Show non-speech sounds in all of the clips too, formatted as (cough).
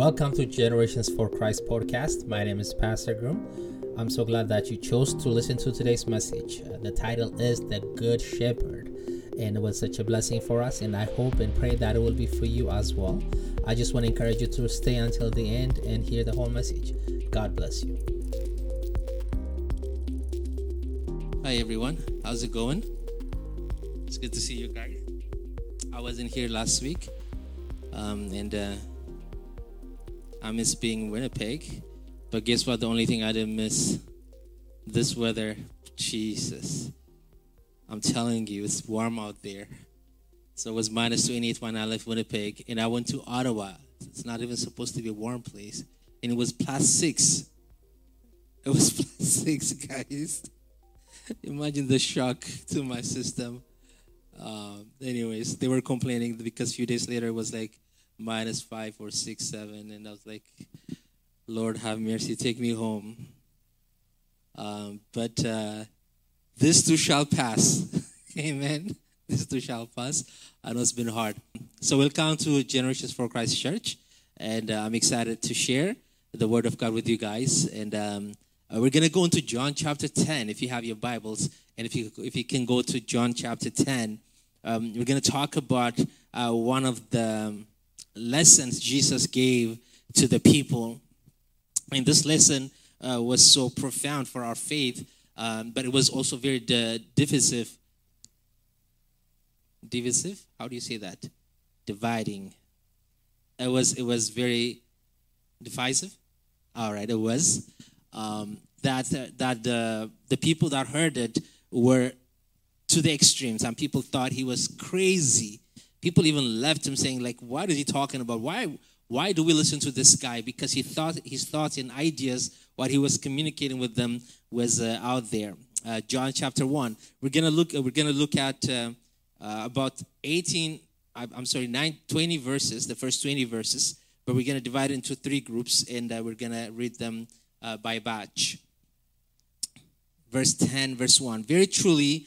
Welcome to Generations for Christ podcast. My name is Pastor Groom. I'm so glad that you chose to listen to today's message. Uh, the title is The Good Shepherd, and it was such a blessing for us. And I hope and pray that it will be for you as well. I just want to encourage you to stay until the end and hear the whole message. God bless you. Hi, everyone. How's it going? It's good to see you guys. I wasn't here last week, um, and uh, I miss being Winnipeg. But guess what? The only thing I didn't miss this weather. Jesus. I'm telling you, it's warm out there. So it was minus 28 when I left Winnipeg. And I went to Ottawa. It's not even supposed to be a warm place. And it was plus six. It was (laughs) plus six, guys. Imagine the shock to my system. Um, anyways, they were complaining because a few days later it was like minus five or six, seven, and I was like, Lord, have mercy, take me home. Um, but uh, this too shall pass. (laughs) Amen. This too shall pass. I know it's been hard. So, welcome to Generations for Christ Church, and uh, I'm excited to share the Word of God with you guys. And um, uh, we're going to go into John chapter 10 if you have your Bibles, and if you if you can go to John chapter 10, um, we're going to talk about uh, one of the lessons Jesus gave to the people. And this lesson uh, was so profound for our faith, um, but it was also very de- divisive. Divisive? How do you say that? Dividing. It was. It was very divisive. All right, it was. Um, that that the the people that heard it were to the extreme. Some people thought he was crazy People even left him saying, like, what is he talking about? Why, why do we listen to this guy? Because he thought his thoughts and ideas, what he was communicating with them, was uh, out there. Uh, John chapter one. We're gonna look. Uh, we're gonna look at uh, uh, about 18. I'm sorry, 9, 20 verses. The first 20 verses. But we're gonna divide into three groups, and we're gonna read them by batch. Verse 10, verse 1. Very truly,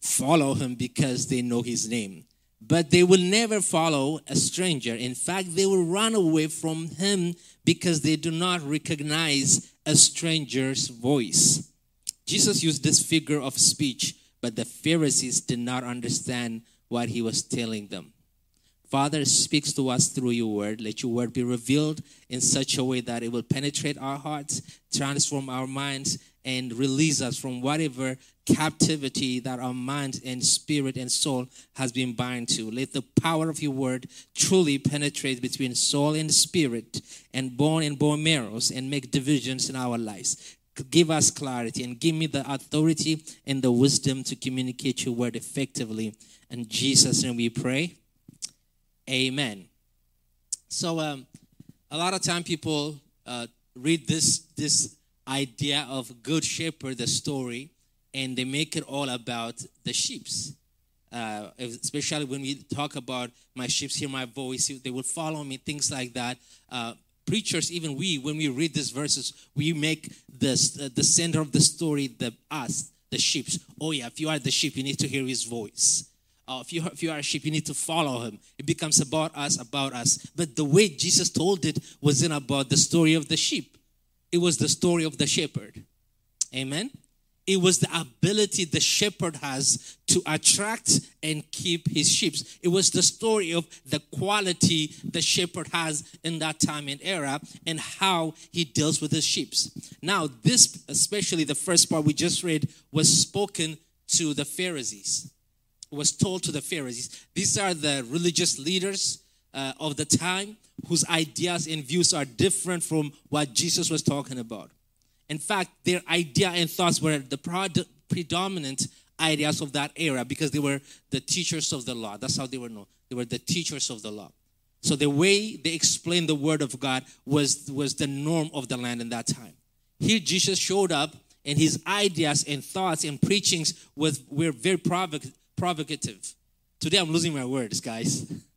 follow him because they know his name. But they will never follow a stranger. In fact, they will run away from him because they do not recognize a stranger's voice. Jesus used this figure of speech, but the Pharisees did not understand what he was telling them. Father speaks to us through your word. Let your word be revealed in such a way that it will penetrate our hearts, transform our minds, and release us from whatever captivity that our mind and spirit and soul has been bound to. Let the power of your word truly penetrate between soul and spirit and bone and bone marrows and make divisions in our lives. Give us clarity and give me the authority and the wisdom to communicate your word effectively. In Jesus' name we pray. Amen. So, um, a lot of time people uh, read this this idea of good shepherd, the story, and they make it all about the sheep's. Uh, especially when we talk about my sheep hear my voice, they will follow me, things like that. Uh, preachers, even we, when we read these verses, we make this uh, the center of the story the us, the sheep. Oh yeah, if you are the sheep, you need to hear his voice. Uh, if, you, if you are a sheep, you need to follow him. It becomes about us, about us. But the way Jesus told it wasn't about the story of the sheep, it was the story of the shepherd. Amen. It was the ability the shepherd has to attract and keep his sheep. It was the story of the quality the shepherd has in that time and era and how he deals with his sheep. Now, this, especially the first part we just read, was spoken to the Pharisees was told to the Pharisees. These are the religious leaders uh, of the time whose ideas and views are different from what Jesus was talking about. In fact, their idea and thoughts were the predominant ideas of that era because they were the teachers of the law. That's how they were known. They were the teachers of the law. So the way they explained the word of God was, was the norm of the land in that time. here Jesus showed up and his ideas and thoughts and preachings was, were very provoc- provocative. Today I'm losing my words, guys. (laughs)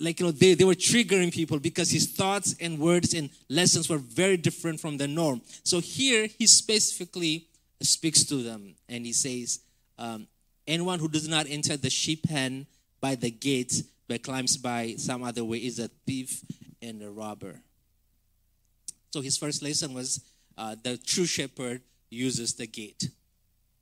Like, you know, they, they were triggering people because his thoughts and words and lessons were very different from the norm. So here he specifically speaks to them and he says, um, Anyone who does not enter the sheep pen by the gate but climbs by some other way is a thief and a robber. So his first lesson was uh, the true shepherd uses the gate.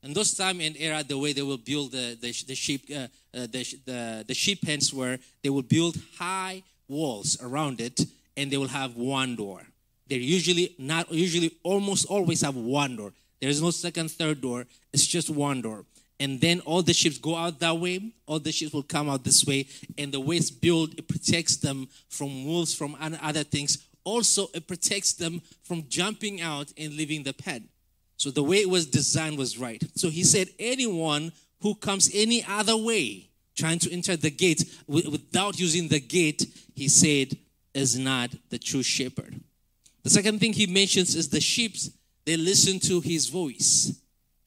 In those time and era, the way they will build the, the, the sheep uh, uh, the, the, the sheep pens were they will build high walls around it and they will have one door. They usually not usually almost always have one door. There is no second, third door. It's just one door. And then all the ships go out that way. All the ships will come out this way. And the way it's built, it protects them from wolves, from other things. Also, it protects them from jumping out and leaving the pen. So the way it was designed was right. So he said, anyone who comes any other way, trying to enter the gate without using the gate, he said, is not the true shepherd. The second thing he mentions is the sheep, they listen to his voice.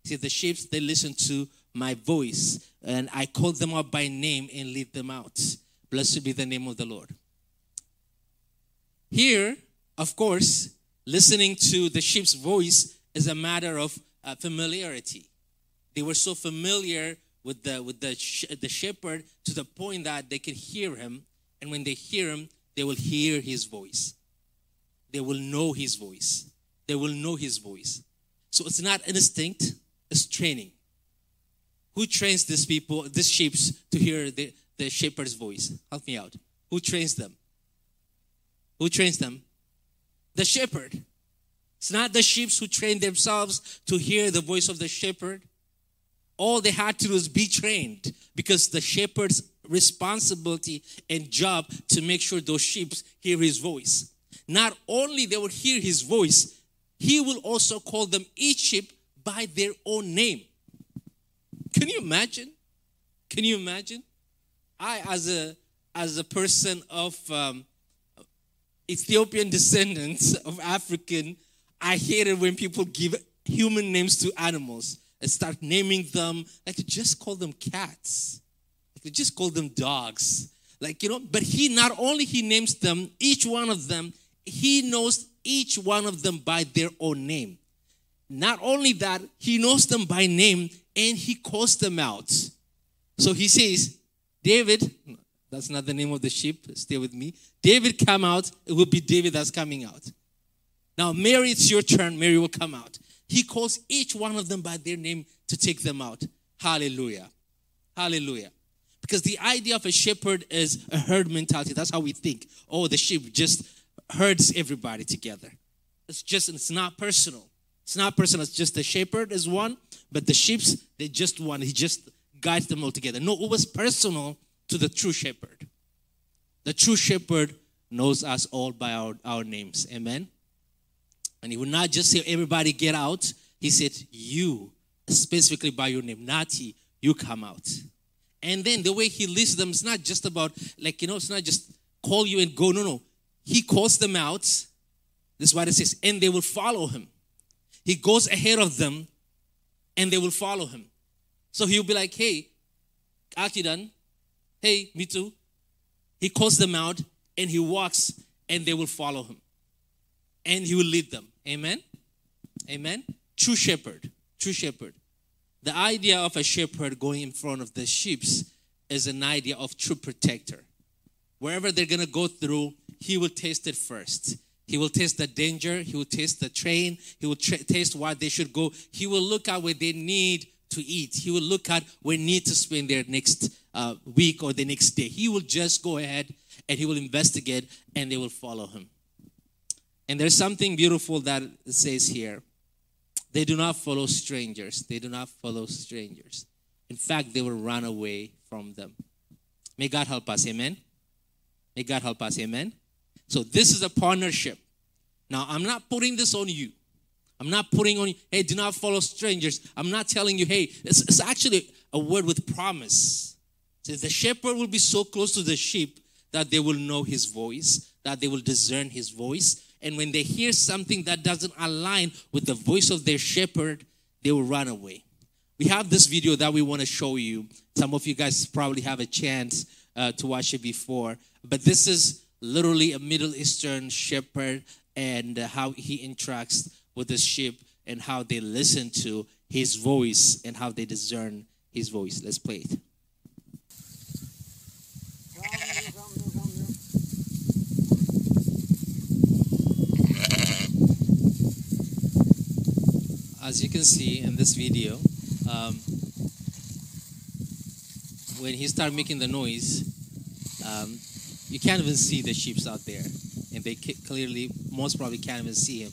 See, the sheep, they listen to my voice, and I call them out by name and lead them out. Blessed be the name of the Lord. Here, of course, listening to the sheep's voice is a matter of uh, familiarity. They were so familiar with the with the sh- the shepherd to the point that they could hear him, and when they hear him, they will hear his voice. They will know his voice. They will know his voice. So it's not instinct; it's training. Who trains these people, these sheep, to hear the, the shepherd's voice? Help me out. Who trains them? Who trains them? The shepherd. It's not the sheep who train themselves to hear the voice of the shepherd. All they had to do is be trained because the shepherd's responsibility and job to make sure those sheep hear his voice. Not only they will hear his voice, he will also call them each sheep by their own name. Can you imagine? Can you imagine? I, as a as a person of um, Ethiopian descendants of African I hate it when people give human names to animals and start naming them. Like to just call them cats. Like to just call them dogs. Like, you know, but he not only he names them, each one of them, he knows each one of them by their own name. Not only that, he knows them by name and he calls them out. So he says, David, that's not the name of the sheep, stay with me. David come out, it will be David that's coming out. Now, Mary, it's your turn. Mary will come out. He calls each one of them by their name to take them out. Hallelujah. Hallelujah. Because the idea of a shepherd is a herd mentality. That's how we think. Oh, the sheep just herds everybody together. It's just, it's not personal. It's not personal. It's just the shepherd is one, but the sheep, they just one. He just guides them all together. No, it was personal to the true shepherd. The true shepherd knows us all by our, our names. Amen. And he would not just say, everybody get out. He said, you, specifically by your name, Nati, you come out. And then the way he lists them, it's not just about, like, you know, it's not just call you and go. No, no. He calls them out. This is what it says, and they will follow him. He goes ahead of them and they will follow him. So he'll be like, hey, Akidan, hey, me too. He calls them out and he walks and they will follow him. And he will lead them. Amen? Amen? True shepherd. True shepherd. The idea of a shepherd going in front of the sheep is an idea of true protector. Wherever they're going to go through, he will taste it first. He will taste the danger. He will taste the train. He will tra- taste where they should go. He will look at where they need to eat. He will look at where need to spend their next uh, week or the next day. He will just go ahead and he will investigate and they will follow him. And there's something beautiful that says here. They do not follow strangers. They do not follow strangers. In fact, they will run away from them. May God help us. Amen. May God help us. Amen. So this is a partnership. Now, I'm not putting this on you. I'm not putting on you, hey, do not follow strangers. I'm not telling you, hey, it's, it's actually a word with promise. Says the shepherd will be so close to the sheep that they will know his voice, that they will discern his voice, And when they hear something that doesn't align with the voice of their shepherd, they will run away. We have this video that we want to show you. Some of you guys probably have a chance uh, to watch it before. But this is literally a Middle Eastern shepherd and uh, how he interacts with the sheep and how they listen to his voice and how they discern his voice. Let's play it. As you can see in this video, um, when he started making the noise, um, you can't even see the sheep out there, and they clearly, most probably, can't even see him.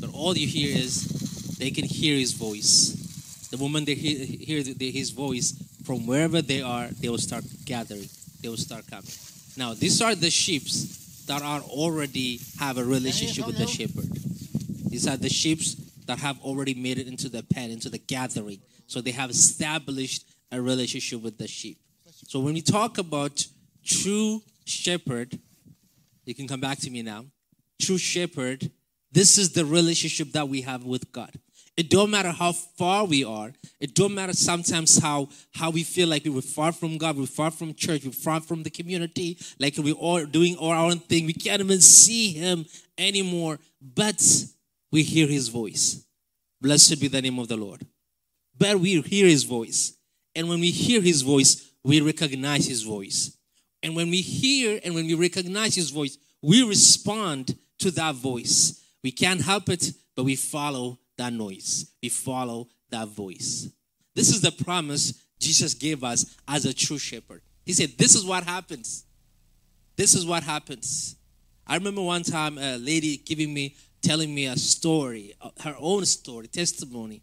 But all you hear is they can hear his voice. The moment they hear, hear his voice from wherever they are, they will start gathering. They will start coming. Now, these are the sheep that are already have a relationship with the shepherd. These are the sheep that have already made it into the pen, into the gathering. So they have established a relationship with the sheep. So when we talk about true shepherd, you can come back to me now. True shepherd, this is the relationship that we have with God. It don't matter how far we are. It don't matter sometimes how how we feel like we're far from God, we're far from church, we're far from the community, like we're all doing our own thing. We can't even see Him anymore, but we hear His voice. Blessed be the name of the Lord. But we hear His voice, and when we hear His voice, we recognize His voice. And when we hear and when we recognize His voice, we respond to that voice. We can't help it, but we follow that noise. We follow that voice. This is the promise Jesus gave us as a true shepherd. He said, This is what happens. This is what happens. I remember one time a lady giving me, telling me a story, uh, her own story, testimony.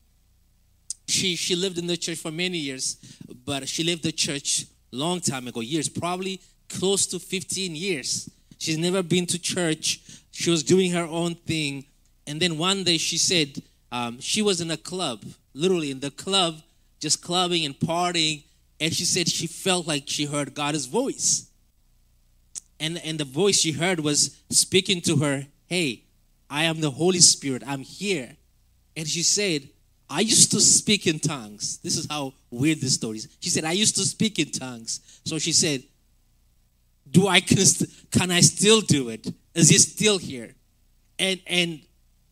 She, she lived in the church for many years, but she left the church long time ago, years, probably close to 15 years. She's never been to church. She was doing her own thing. And then one day she said, um, she was in a club, literally in the club, just clubbing and partying. And she said she felt like she heard God's voice. And, and the voice she heard was speaking to her, Hey, I am the Holy Spirit. I'm here. And she said, I used to speak in tongues. This is how weird this story is. She said, I used to speak in tongues. So she said, Do I can, can I still do it? Is he still here? And and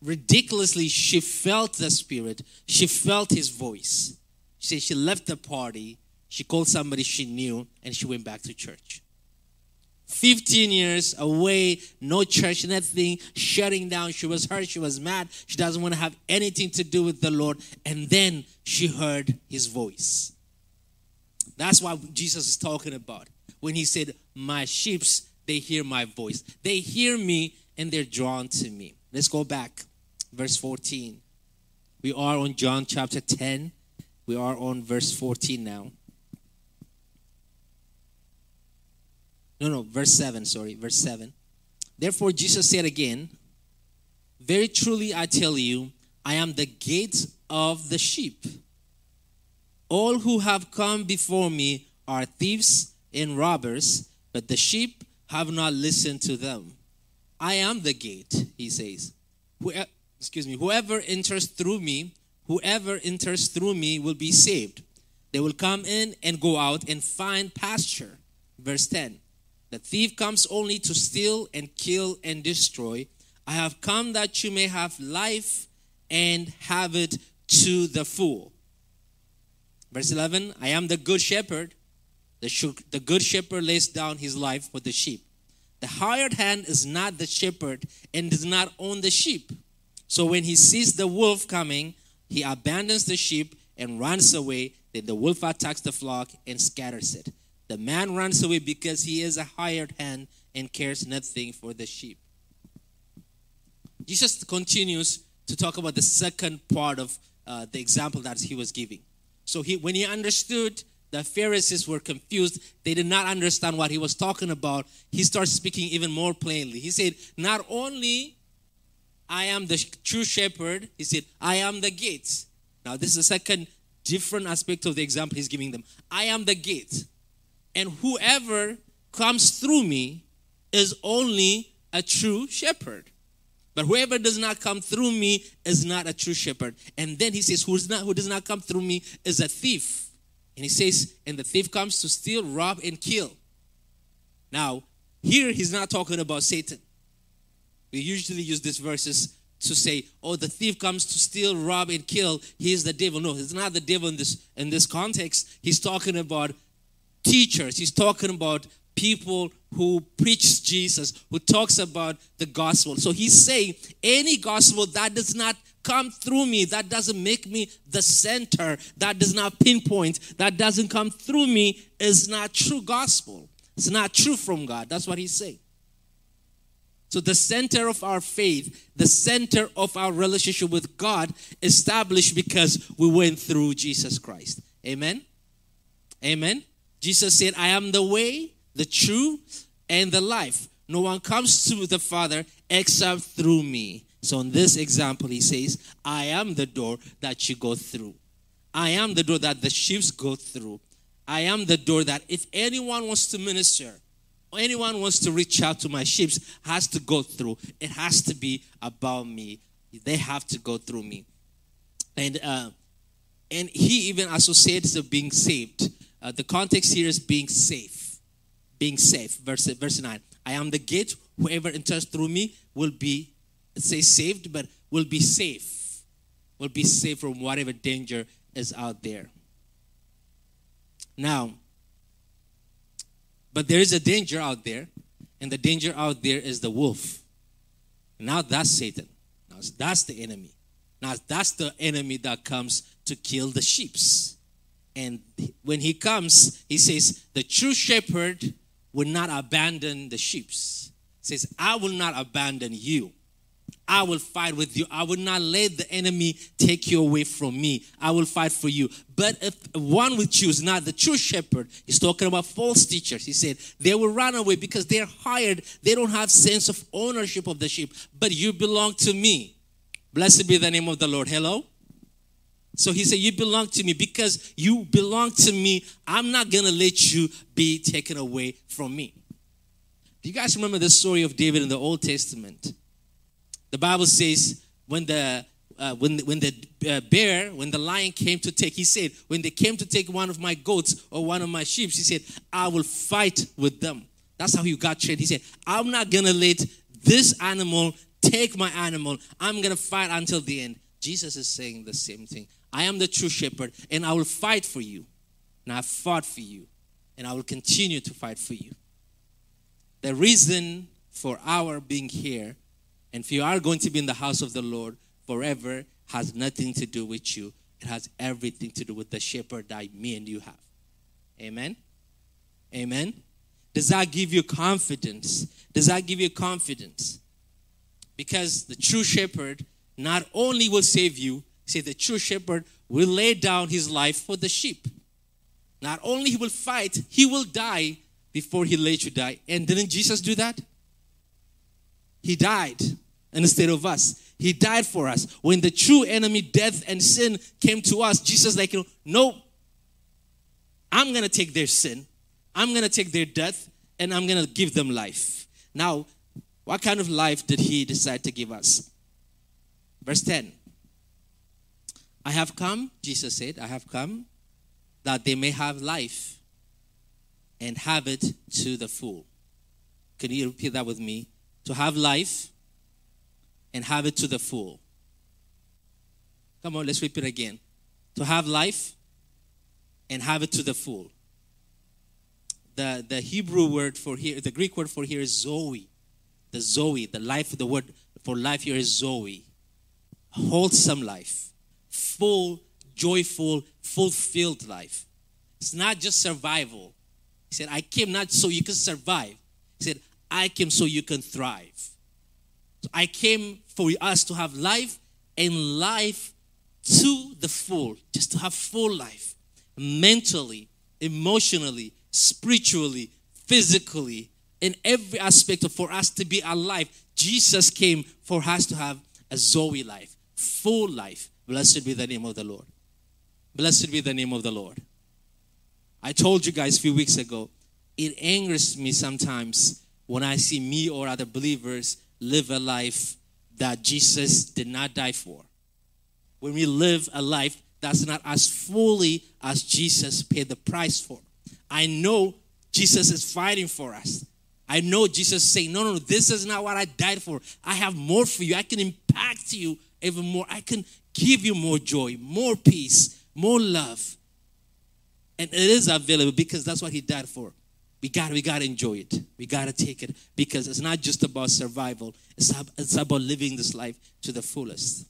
ridiculously, she felt the Spirit. She felt His voice. She said she left the party. She called somebody she knew, and she went back to church. 15 years away, no church, nothing, shutting down. She was hurt, she was mad. She doesn't want to have anything to do with the Lord. And then she heard his voice. That's what Jesus is talking about when he said, My sheep, they hear my voice. They hear me and they're drawn to me. Let's go back verse 14. We are on John chapter 10. We are on verse 14 now. No, no, verse 7, sorry, verse 7. Therefore, Jesus said again, Very truly I tell you, I am the gate of the sheep. All who have come before me are thieves and robbers, but the sheep have not listened to them. I am the gate, he says excuse me, whoever enters through me, whoever enters through me will be saved. They will come in and go out and find pasture. Verse 10 The thief comes only to steal and kill and destroy. I have come that you may have life and have it to the full. Verse 11 I am the good shepherd. The, sh- the good shepherd lays down his life for the sheep. The hired hand is not the shepherd and does not own the sheep. So when he sees the wolf coming, he abandons the sheep and runs away. Then the wolf attacks the flock and scatters it. The man runs away because he is a hired hand and cares nothing for the sheep. Jesus continues to talk about the second part of uh, the example that he was giving. So he, when he understood the Pharisees were confused, they did not understand what he was talking about, he starts speaking even more plainly. He said, Not only I am the true shepherd. He said, I am the gate. Now, this is the second different aspect of the example he's giving them. I am the gate. And whoever comes through me is only a true shepherd. But whoever does not come through me is not a true shepherd. And then he says, who, is not, who does not come through me is a thief. And he says, and the thief comes to steal, rob, and kill. Now, here he's not talking about Satan. We usually use these verses to say, oh, the thief comes to steal, rob, and kill. He is the devil. No, it's not the devil in this in this context. He's talking about teachers. He's talking about people who preach Jesus, who talks about the gospel. So he's saying any gospel that does not come through me, that doesn't make me the center, that does not pinpoint, that doesn't come through me, is not true gospel. It's not true from God. That's what he's saying. So, the center of our faith, the center of our relationship with God, established because we went through Jesus Christ. Amen? Amen? Jesus said, I am the way, the truth, and the life. No one comes to the Father except through me. So, in this example, he says, I am the door that you go through. I am the door that the sheep go through. I am the door that if anyone wants to minister, anyone wants to reach out to my sheep, has to go through. It has to be about me. They have to go through me. And uh, and he even associates of being saved. Uh, the context here is being safe. Being safe. Verse, verse 9. I am the gate. Whoever enters through me will be, say saved, but will be safe. Will be safe from whatever danger is out there. Now, but there is a danger out there, and the danger out there is the wolf. Now that's Satan. Now that's the enemy. Now that's the enemy that comes to kill the sheep. And when he comes, he says, The true shepherd will not abandon the sheep. Says, I will not abandon you. I will fight with you. I will not let the enemy take you away from me. I will fight for you. But if one will choose not the true shepherd, he's talking about false teachers. He said they will run away because they're hired. They don't have sense of ownership of the sheep. But you belong to me. Blessed be the name of the Lord. Hello? So he said, You belong to me. Because you belong to me, I'm not going to let you be taken away from me. Do you guys remember the story of David in the Old Testament? The Bible says when the uh, when when the uh, bear when the lion came to take he said when they came to take one of my goats or one of my sheep he said I will fight with them. That's how he got trained. He said I'm not gonna let this animal take my animal. I'm gonna fight until the end. Jesus is saying the same thing. I am the true shepherd and I will fight for you. And I fought for you and I will continue to fight for you. The reason for our being here and if you are going to be in the house of the Lord forever, has nothing to do with you. It has everything to do with the shepherd that me and you have. Amen. Amen. Does that give you confidence? Does that give you confidence? Because the true shepherd not only will save you, say the true shepherd will lay down his life for the sheep. Not only he will fight, he will die before he let you die. And didn't Jesus do that? He died instead of us. He died for us. When the true enemy, death and sin, came to us, Jesus like, no, I'm gonna take their sin, I'm gonna take their death, and I'm gonna give them life. Now, what kind of life did he decide to give us? Verse 10. I have come, Jesus said, I have come that they may have life and have it to the full. Can you repeat that with me? To have life and have it to the full. Come on, let's repeat again. To have life and have it to the full. The, the Hebrew word for here, the Greek word for here is Zoe. The Zoe, the life, the word for life here is Zoe. Wholesome life, full, joyful, fulfilled life. It's not just survival. He said, I came not so you can survive. He said, I came so you can thrive. So I came for us to have life and life to the full, just to have full life mentally, emotionally, spiritually, physically, in every aspect of for us to be alive. Jesus came for us to have a Zoe life, full life. Blessed be the name of the Lord. Blessed be the name of the Lord. I told you guys a few weeks ago, it angers me sometimes when I see me or other believers live a life that Jesus did not die for. When we live a life that's not as fully as Jesus paid the price for. I know Jesus is fighting for us. I know Jesus saying, No, no, no, this is not what I died for. I have more for you. I can impact you even more. I can give you more joy, more peace, more love. And it is available because that's what He died for. We got we got to enjoy it. We got to take it because it's not just about survival. It's, it's about living this life to the fullest.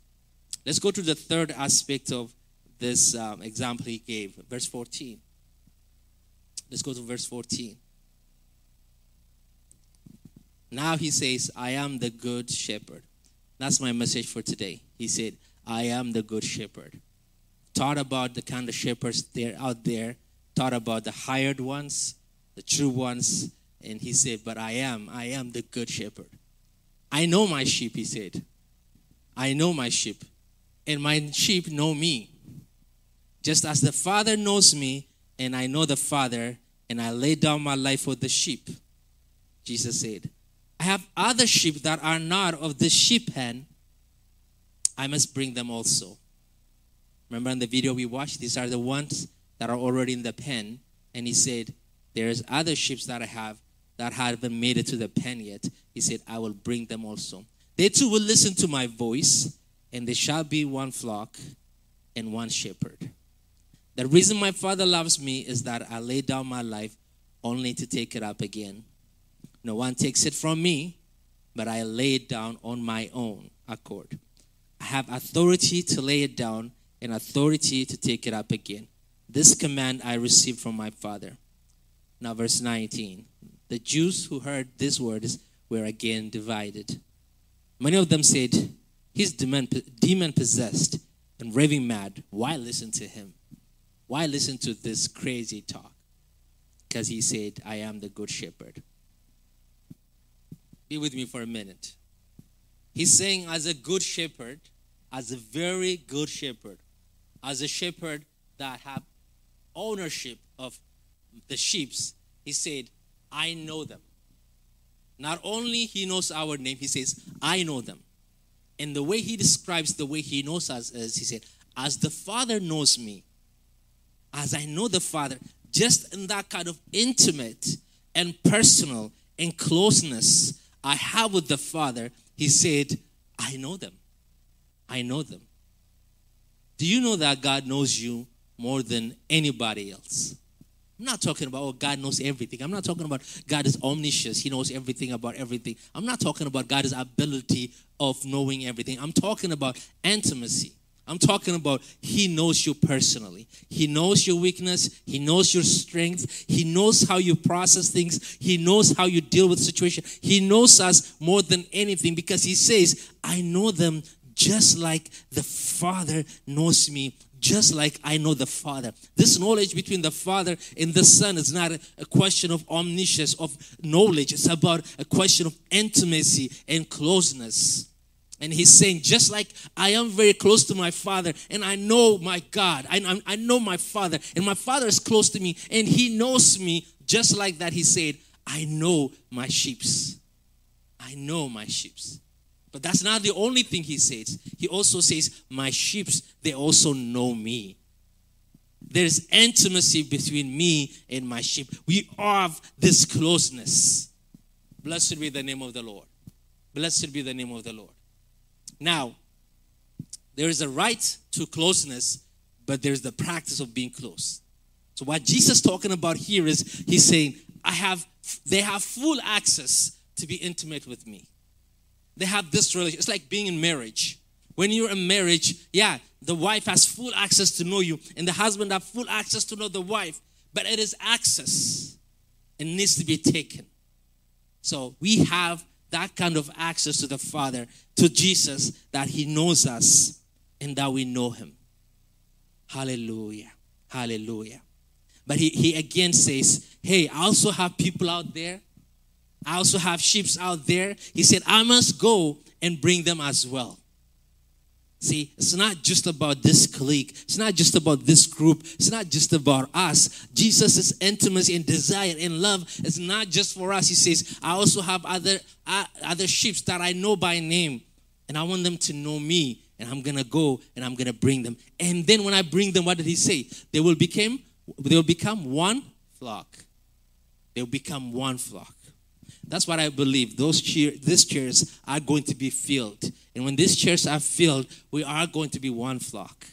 Let's go to the third aspect of this um, example he gave, verse 14. Let's go to verse 14. Now he says, I am the good shepherd. That's my message for today. He said, I am the good shepherd. Taught about the kind of shepherds there out there, taught about the hired ones, the true ones, and he said, But I am, I am the good shepherd. I know my sheep, he said. I know my sheep, and my sheep know me. Just as the Father knows me, and I know the Father, and I lay down my life for the sheep. Jesus said, I have other sheep that are not of this sheep pen. I must bring them also. Remember in the video we watched, these are the ones that are already in the pen. And he said, There's other ships that I have that haven't made it to the pen yet. He said, I will bring them also. They too will listen to my voice, and there shall be one flock and one shepherd. The reason my Father loves me is that I lay down my life only to take it up again. No one takes it from me, but I lay it down on my own accord. Have authority to lay it down and authority to take it up again. This command I received from my Father. Now, verse 19. The Jews who heard these words were again divided. Many of them said, He's demon possessed and raving mad. Why listen to him? Why listen to this crazy talk? Because he said, I am the good shepherd. Be with me for a minute. He's saying, as a good shepherd, as a very good shepherd, as a shepherd that have ownership of the sheep, he said, I know them. Not only he knows our name, he says, I know them. And the way he describes the way he knows us is he said, as the Father knows me, as I know the Father, just in that kind of intimate and personal and closeness I have with the Father, He said, I know them. I know them. Do you know that God knows you more than anybody else? I'm not talking about, oh, God knows everything. I'm not talking about God is omniscient. He knows everything about everything. I'm not talking about God's ability of knowing everything. I'm talking about intimacy. I'm talking about He knows you personally. He knows your weakness. He knows your strength. He knows how you process things. He knows how you deal with situations. He knows us more than anything because He says, I know them just like the Father knows me, just like I know the Father. This knowledge between the Father and the Son is not a, question of omniscience, of knowledge. It's about a question of intimacy and closeness. And he's saying, just like I am very close to my father, and I know my God, I, I know my father, and my father is close to me, and he knows me just like that. He said, I know my sheeps. I know my sheeps. But that's not the only thing he says. He also says, My sheeps, they also know me. There's intimacy between me and my sheep. We have this closeness. Blessed be the name of the Lord. Blessed be the name of the Lord. Now, there is a right to closeness, but there's the practice of being close. So what Jesus is talking about here is he's saying, I have they have full access to be intimate with me. They have this relationship. It's like being in marriage. When you're in marriage, yeah, the wife has full access to know you, and the husband have full access to know the wife, but it is access. It needs to be taken. So we have that kind of access to the Father, to Jesus, that He knows us and that we know Him. Hallelujah. Hallelujah. But he, he again says, Hey, I also have people out there. I also have sheep out there. He said, I must go and bring them as well. See, it's not just about this clique. It's not just about this group. It's not just about us. Jesus' intimacy and desire and love is not just for us. He says, I also have other uh, other sheep that I know by name. And I want them to know me. And I'm gonna go and I'm gonna bring them. And then when I bring them, what did he say? They will become they will become one flock. They'll become one flock. That's what I believe. Those cheer, these chairs are going to be filled. And when these chairs are filled, we are going to be one flock.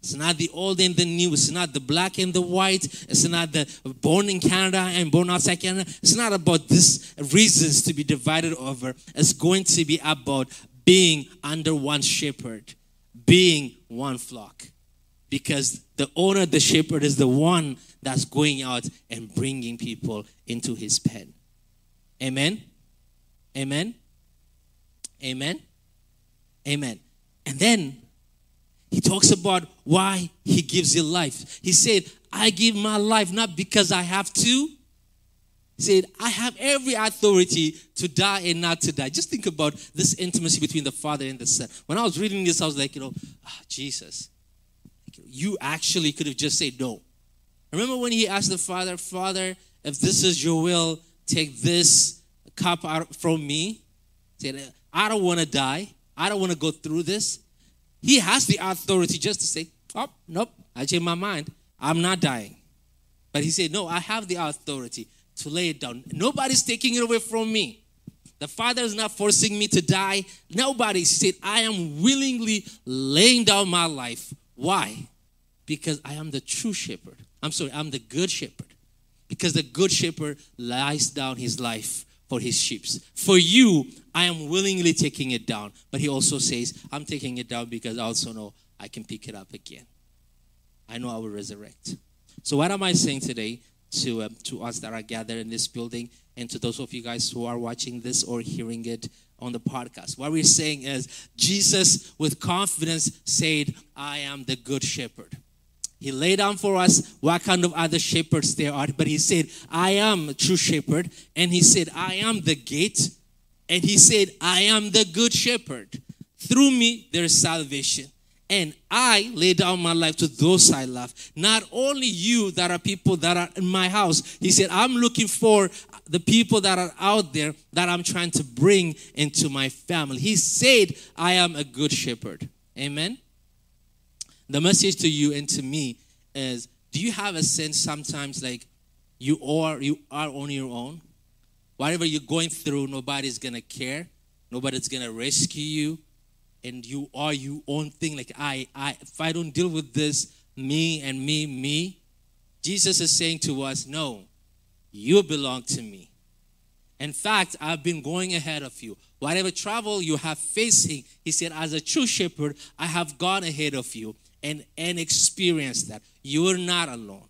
It's not the old and the new. It's not the black and the white. It's not the born in Canada and born outside Canada. It's not about these reasons to be divided over. It's going to be about being under one shepherd, being one flock. Because the owner, the shepherd, is the one that's going out and bringing people into his pen. Amen. Amen. Amen. Amen. And then he talks about why he gives you life. He said, I give my life not because I have to. He said, I have every authority to die and not to die. Just think about this intimacy between the Father and the Son. When I was reading this, I was like, you know, oh, Jesus, you actually could have just said no. Remember when he asked the Father, Father, if this is your will, take this cup out from me? Said, I don't want to die. I don't want to go through this. He has the authority just to say, oh, nope, I changed my mind. I'm not dying. But he said, no, I have the authority to lay it down. Nobody's taking it away from me. The Father is not forcing me to die. Nobody said, I am willingly laying down my life. Why? Because I am the true shepherd. I'm sorry, I'm the good shepherd. Because the good shepherd lies down his life for his sheep. For you, I am willingly taking it down. But he also says, I'm taking it down because I also know I can pick it up again. I know I will resurrect. So, what am I saying today to, um, to us that are gathered in this building and to those of you guys who are watching this or hearing it on the podcast? What we're saying is, Jesus with confidence said, I am the good shepherd. He laid down for us what kind of other shepherds there are, but he said, I am a true shepherd. And he said, I am the gate. And he said, I am the good shepherd. Through me, there is salvation. And I lay down my life to those I love. Not only you that are people that are in my house. He said, I'm looking for the people that are out there that I'm trying to bring into my family. He said, I am a good shepherd. Amen. The message to you and to me is do you have a sense sometimes like you are you are on your own? Whatever you're going through, nobody's gonna care, nobody's gonna rescue you, and you are your own thing. Like I, I if I don't deal with this, me and me, me, Jesus is saying to us, No, you belong to me. In fact, I've been going ahead of you. Whatever trouble you have facing, he said, as a true shepherd, I have gone ahead of you and, and experience that. You're not alone.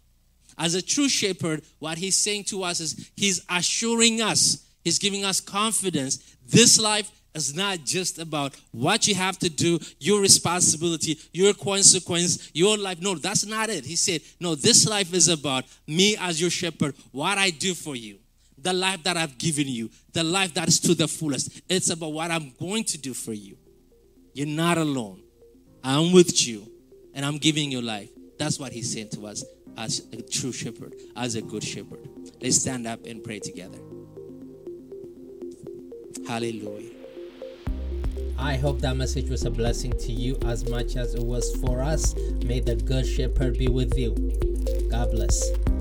As a true shepherd, what he's saying to us is he's assuring us, he's giving us confidence. This life is not just about what you have to do, your responsibility, your consequence, your life. No, that's not it. He said, No, this life is about me as your shepherd, what I do for you, the life that I've given you, the life that is to the fullest. It's about what I'm going to do for you. You're not alone. I'm with you and I'm giving you life. That's what he's saying to us as a true shepherd, as a good shepherd. Let's stand up and pray together. Hallelujah. I hope that message was a blessing to you as much as it was for us. May the good shepherd be with you. God bless.